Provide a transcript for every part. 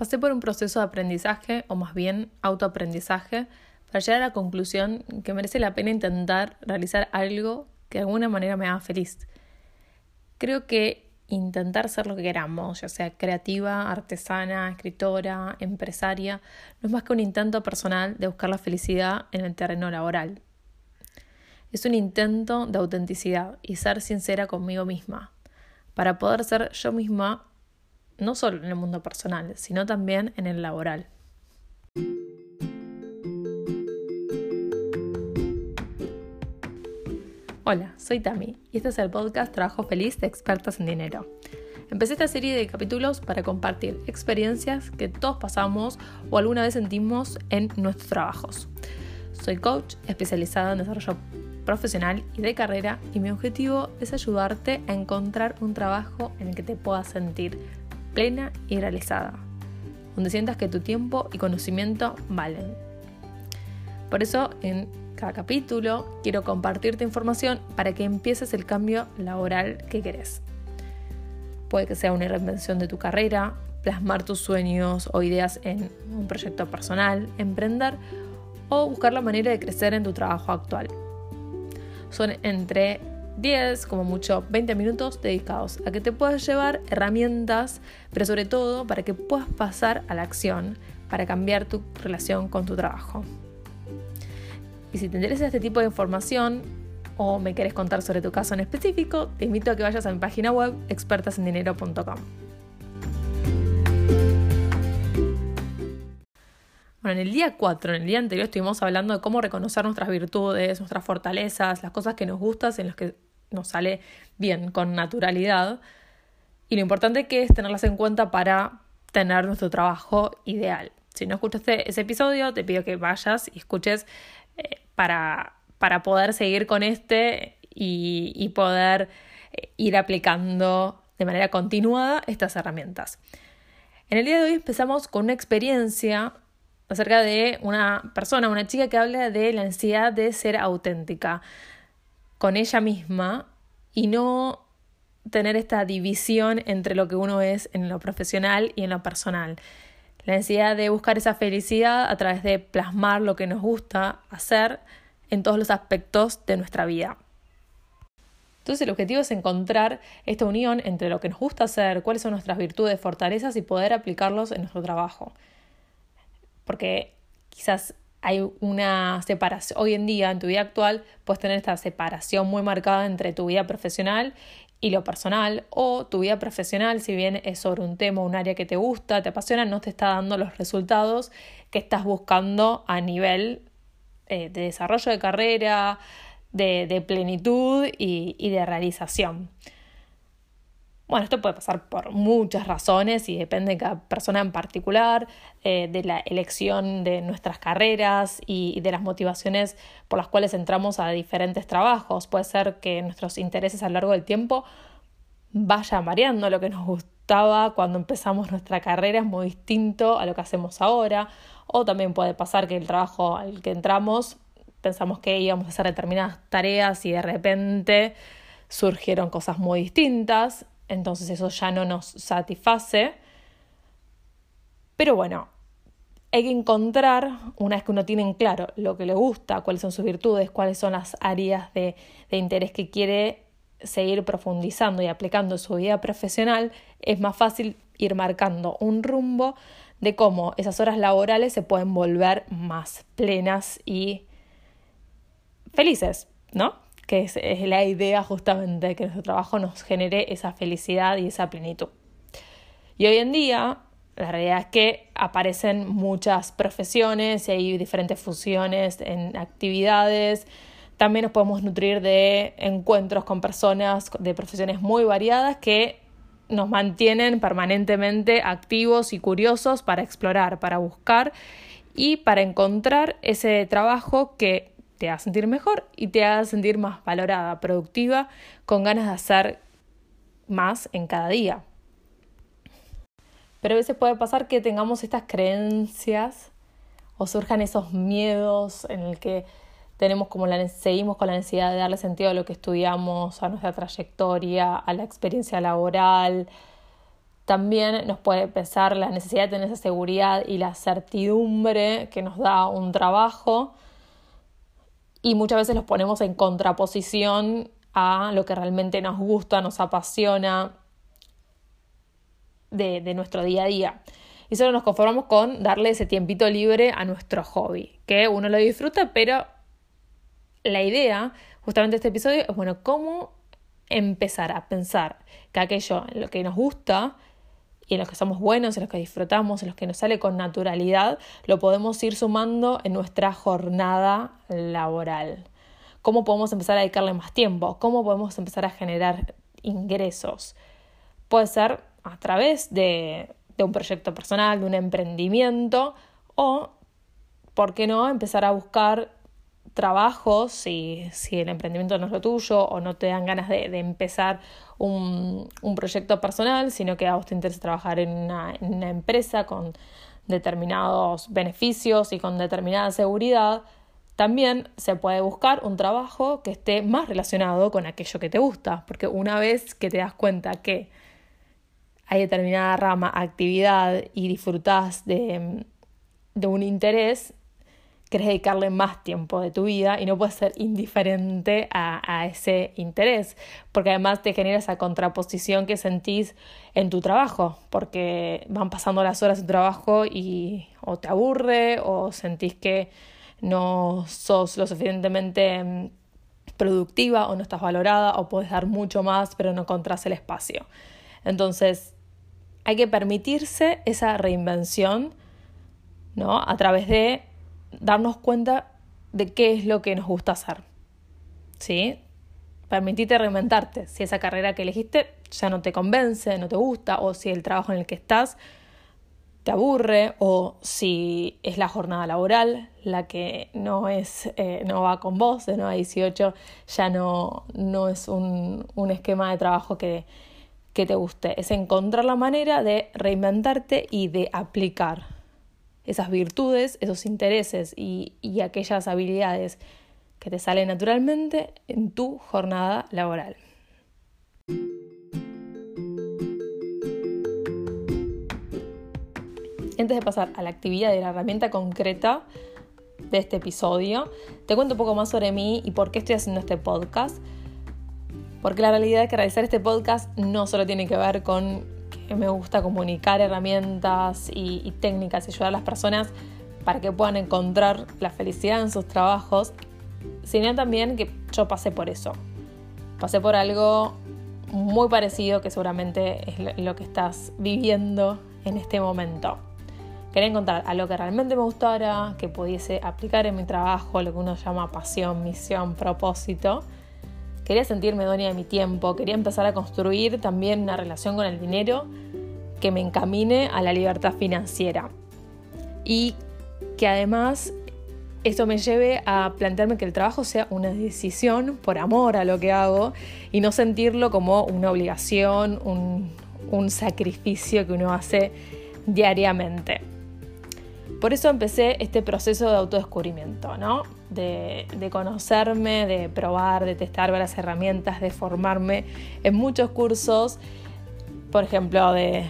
Pasé por un proceso de aprendizaje, o más bien autoaprendizaje, para llegar a la conclusión que merece la pena intentar realizar algo que de alguna manera me haga feliz. Creo que intentar ser lo que queramos, ya sea creativa, artesana, escritora, empresaria, no es más que un intento personal de buscar la felicidad en el terreno laboral. Es un intento de autenticidad y ser sincera conmigo misma, para poder ser yo misma no solo en el mundo personal, sino también en el laboral. Hola, soy Tami y este es el podcast Trabajo Feliz de Expertas en Dinero. Empecé esta serie de capítulos para compartir experiencias que todos pasamos o alguna vez sentimos en nuestros trabajos. Soy coach especializada en desarrollo profesional y de carrera y mi objetivo es ayudarte a encontrar un trabajo en el que te puedas sentir plena y realizada, donde sientas que tu tiempo y conocimiento valen. Por eso en cada capítulo quiero compartirte información para que empieces el cambio laboral que querés. Puede que sea una reinvención de tu carrera, plasmar tus sueños o ideas en un proyecto personal, emprender o buscar la manera de crecer en tu trabajo actual. Son entre 10, como mucho 20 minutos dedicados a que te puedas llevar herramientas, pero sobre todo para que puedas pasar a la acción para cambiar tu relación con tu trabajo. Y si te interesa este tipo de información o me quieres contar sobre tu caso en específico, te invito a que vayas a mi página web expertasendinero.com. Bueno, en el día 4, en el día anterior, estuvimos hablando de cómo reconocer nuestras virtudes, nuestras fortalezas, las cosas que nos gustan, en las que nos sale bien, con naturalidad. Y lo importante que es tenerlas en cuenta para tener nuestro trabajo ideal. Si no escuchaste ese episodio, te pido que vayas y escuches eh, para, para, poder seguir con este y, poder eh, ir aplicando de manera continuada estas herramientas. En el día de hoy empezamos con una experiencia acerca de una persona, una chica que habla de la necesidad de ser auténtica con ella misma y no tener esta división entre lo que uno es en lo profesional y en lo personal. La necesidad de buscar esa felicidad a través de plasmar lo que nos gusta hacer en todos los aspectos de nuestra vida. Entonces el objetivo es encontrar esta unión entre lo que nos gusta hacer, cuáles son nuestras virtudes, fortalezas y poder aplicarlos en nuestro trabajo porque quizás hay una separación, hoy en día en tu vida actual puedes tener esta separación muy marcada entre tu vida profesional y lo personal, o tu vida profesional, si bien es sobre un tema, un área que te gusta, te apasiona, no te está dando los resultados que estás buscando a nivel eh, de desarrollo de carrera, de, plenitud y de realización. Bueno, esto puede pasar por muchas razones y depende de cada persona en particular, eh, de la elección de nuestras carreras y, de las motivaciones por las cuales entramos a diferentes trabajos. Puede ser que nuestros intereses a lo largo del tiempo vayan variando. Lo que nos gustaba cuando empezamos nuestra carrera es muy distinto a lo que hacemos ahora. O también puede pasar que el trabajo al que entramos pensamos que íbamos a hacer determinadas tareas y de repente surgieron cosas muy distintas entonces eso ya no nos satisface. Pero bueno, hay que encontrar, una vez que uno tiene en claro lo que le gusta, cuáles son sus virtudes, cuáles son las áreas de, de interés que quiere seguir profundizando y aplicando en su vida profesional, es más fácil ir marcando un rumbo de cómo esas horas laborales se pueden volver más plenas y felices, ¿no? Que es, la idea justamente que nuestro trabajo nos genere esa felicidad y esa plenitud. Y hoy en día, la realidad es que aparecen muchas profesiones y hay diferentes funciones en actividades. También nos podemos nutrir de encuentros con personas de profesiones muy variadas que nos mantienen permanentemente activos y curiosos para explorar, para buscar y para encontrar ese trabajo que te haga sentir mejor y te haga sentir más valorada, productiva, con ganas de hacer más en cada día. Pero a veces puede pasar que tengamos estas creencias o surjan esos miedos en el que tenemos como la, seguimos con la necesidad de darle sentido a lo que estudiamos, a nuestra trayectoria, a la experiencia laboral. también nos puede pesar la necesidad de tener esa seguridad y la certidumbre que nos da un trabajo y muchas veces los ponemos en contraposición a lo que realmente nos gusta, nos apasiona de, nuestro día a día. Y solo nos conformamos con darle ese tiempito libre a nuestro hobby, que uno lo disfruta, pero la idea justamente de este episodio es, bueno, cómo empezar a pensar que aquello, lo que nos gusta y en los que somos buenos, en los que disfrutamos, en los que nos sale con naturalidad, lo podemos ir sumando en nuestra jornada laboral. ¿Cómo podemos empezar a dedicarle más tiempo? ¿Cómo podemos empezar a generar ingresos? Puede ser a través de, de un proyecto personal, de un emprendimiento o, ¿por qué no?, empezar a buscar trabajo, si, si el emprendimiento no es lo tuyo o no te dan ganas de, de empezar un, un, proyecto personal, sino que a vos te interesa trabajar en una, empresa con determinados beneficios y con determinada seguridad, también se puede buscar un trabajo que esté más relacionado con aquello que te gusta, porque una vez que te das cuenta que hay determinada rama, actividad y disfrutás de, de un interés, querés dedicarle más tiempo de tu vida y no puedes ser indiferente a, a, ese interés, porque además te genera esa contraposición que sentís en tu trabajo, porque van pasando las horas de trabajo y o te aburre o sentís que no sos lo suficientemente mm, productiva o no estás valorada o puedes dar mucho más pero no encontrás el espacio. Entonces, hay que permitirse esa reinvención, ¿no? A través de darnos cuenta de qué es lo que nos gusta hacer. ¿Sí? Permitite reinventarte. Si esa carrera que elegiste ya no te convence, no te gusta, o si el trabajo en el que estás te aburre, o si es la jornada laboral la que no es, eh, no va con vos, de 9 a 18, ya no, no es un, un esquema de trabajo que, que te guste. Es encontrar la manera de reinventarte y de aplicar esas virtudes, esos intereses y, y aquellas habilidades que te salen naturalmente en tu jornada laboral. Antes de pasar a la actividad de la herramienta concreta de este episodio, te cuento un poco más sobre mí y por qué estoy haciendo este podcast. Porque la realidad es que realizar este podcast no solo tiene que ver con me gusta comunicar herramientas y, técnicas y ayudar a las personas para que puedan encontrar la felicidad en sus trabajos, sino también que yo pasé por eso. Pasé por algo muy parecido que seguramente es lo que estás viviendo en este momento. Quería encontrar algo que realmente me gustara, que pudiese aplicar en mi trabajo, lo que uno llama pasión, misión, propósito. Quería sentirme dueña de mi tiempo, quería empezar a construir también una relación con el dinero que me encamine a la libertad financiera. Y que además esto me lleve a plantearme que el trabajo sea una decisión por amor a lo que hago y no sentirlo como una obligación, un, un sacrificio que uno hace diariamente. Por eso empecé este proceso de autodescubrimiento, ¿no? De, conocerme, de probar, de testar varias herramientas, de formarme en muchos cursos, por ejemplo, de,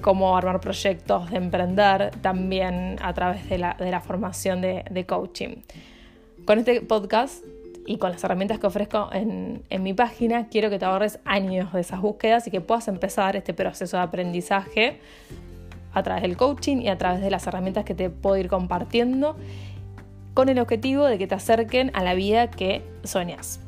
cómo armar proyectos, de emprender, también a través de la, formación de, de, coaching. Con este podcast y con las herramientas que ofrezco en, en mi página, quiero que te ahorres años de esas búsquedas y que puedas empezar este proceso de aprendizaje a través del coaching y a través de las herramientas que te puedo ir compartiendo con el objetivo de que te acerquen a la vida que sueñas.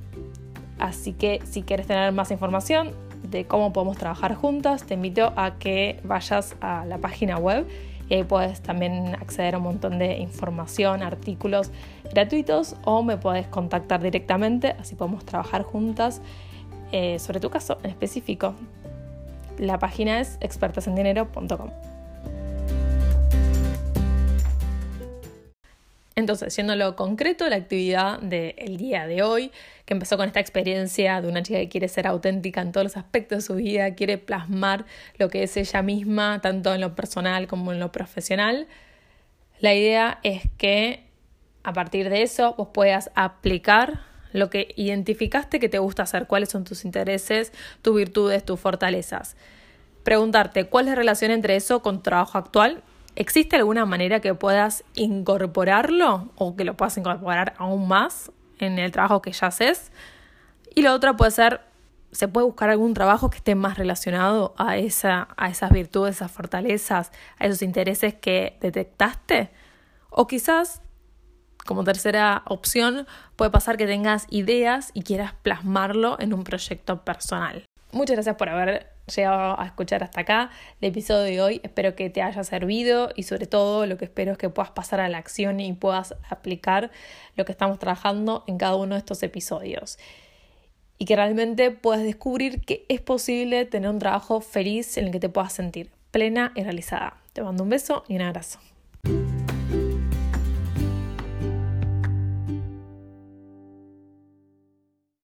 Así que si quieres tener más información de cómo podemos trabajar juntas, te invito a que vayas a la página web y ahí puedes también acceder a un montón de información, artículos gratuitos o me puedes contactar directamente, así podemos trabajar juntas eh, sobre tu caso en específico. La página es expertasendinero.com. Entonces, siendo lo concreto, la actividad del día de hoy, que empezó con esta experiencia de una chica que quiere ser auténtica en todos los aspectos de su vida, quiere plasmar lo que es ella misma, tanto en lo personal como en lo profesional, la idea es que a partir de eso vos puedas aplicar lo que identificaste que te gusta hacer, cuáles son tus intereses, tus virtudes, tus fortalezas. preguntarte cuál es la relación entre eso con tu trabajo actual. ¿Existe alguna manera que puedas incorporarlo o que lo puedas incorporar aún más en el trabajo que ya haces? Y la otra puede ser, se puede buscar algún trabajo que esté más relacionado a, esa, a esas virtudes, esas fortalezas, a esos intereses que detectaste. O quizás, como tercera opción, puede pasar que tengas ideas y quieras plasmarlo en un proyecto personal. Muchas gracias por haber llegado a escuchar hasta acá el episodio de hoy. Espero que te haya servido y sobre todo lo que espero es que puedas pasar a la acción y puedas aplicar lo que estamos trabajando en cada uno de estos episodios y que realmente puedas descubrir que es posible tener un trabajo feliz en el que te puedas sentir plena y realizada. Te mando un beso y un abrazo.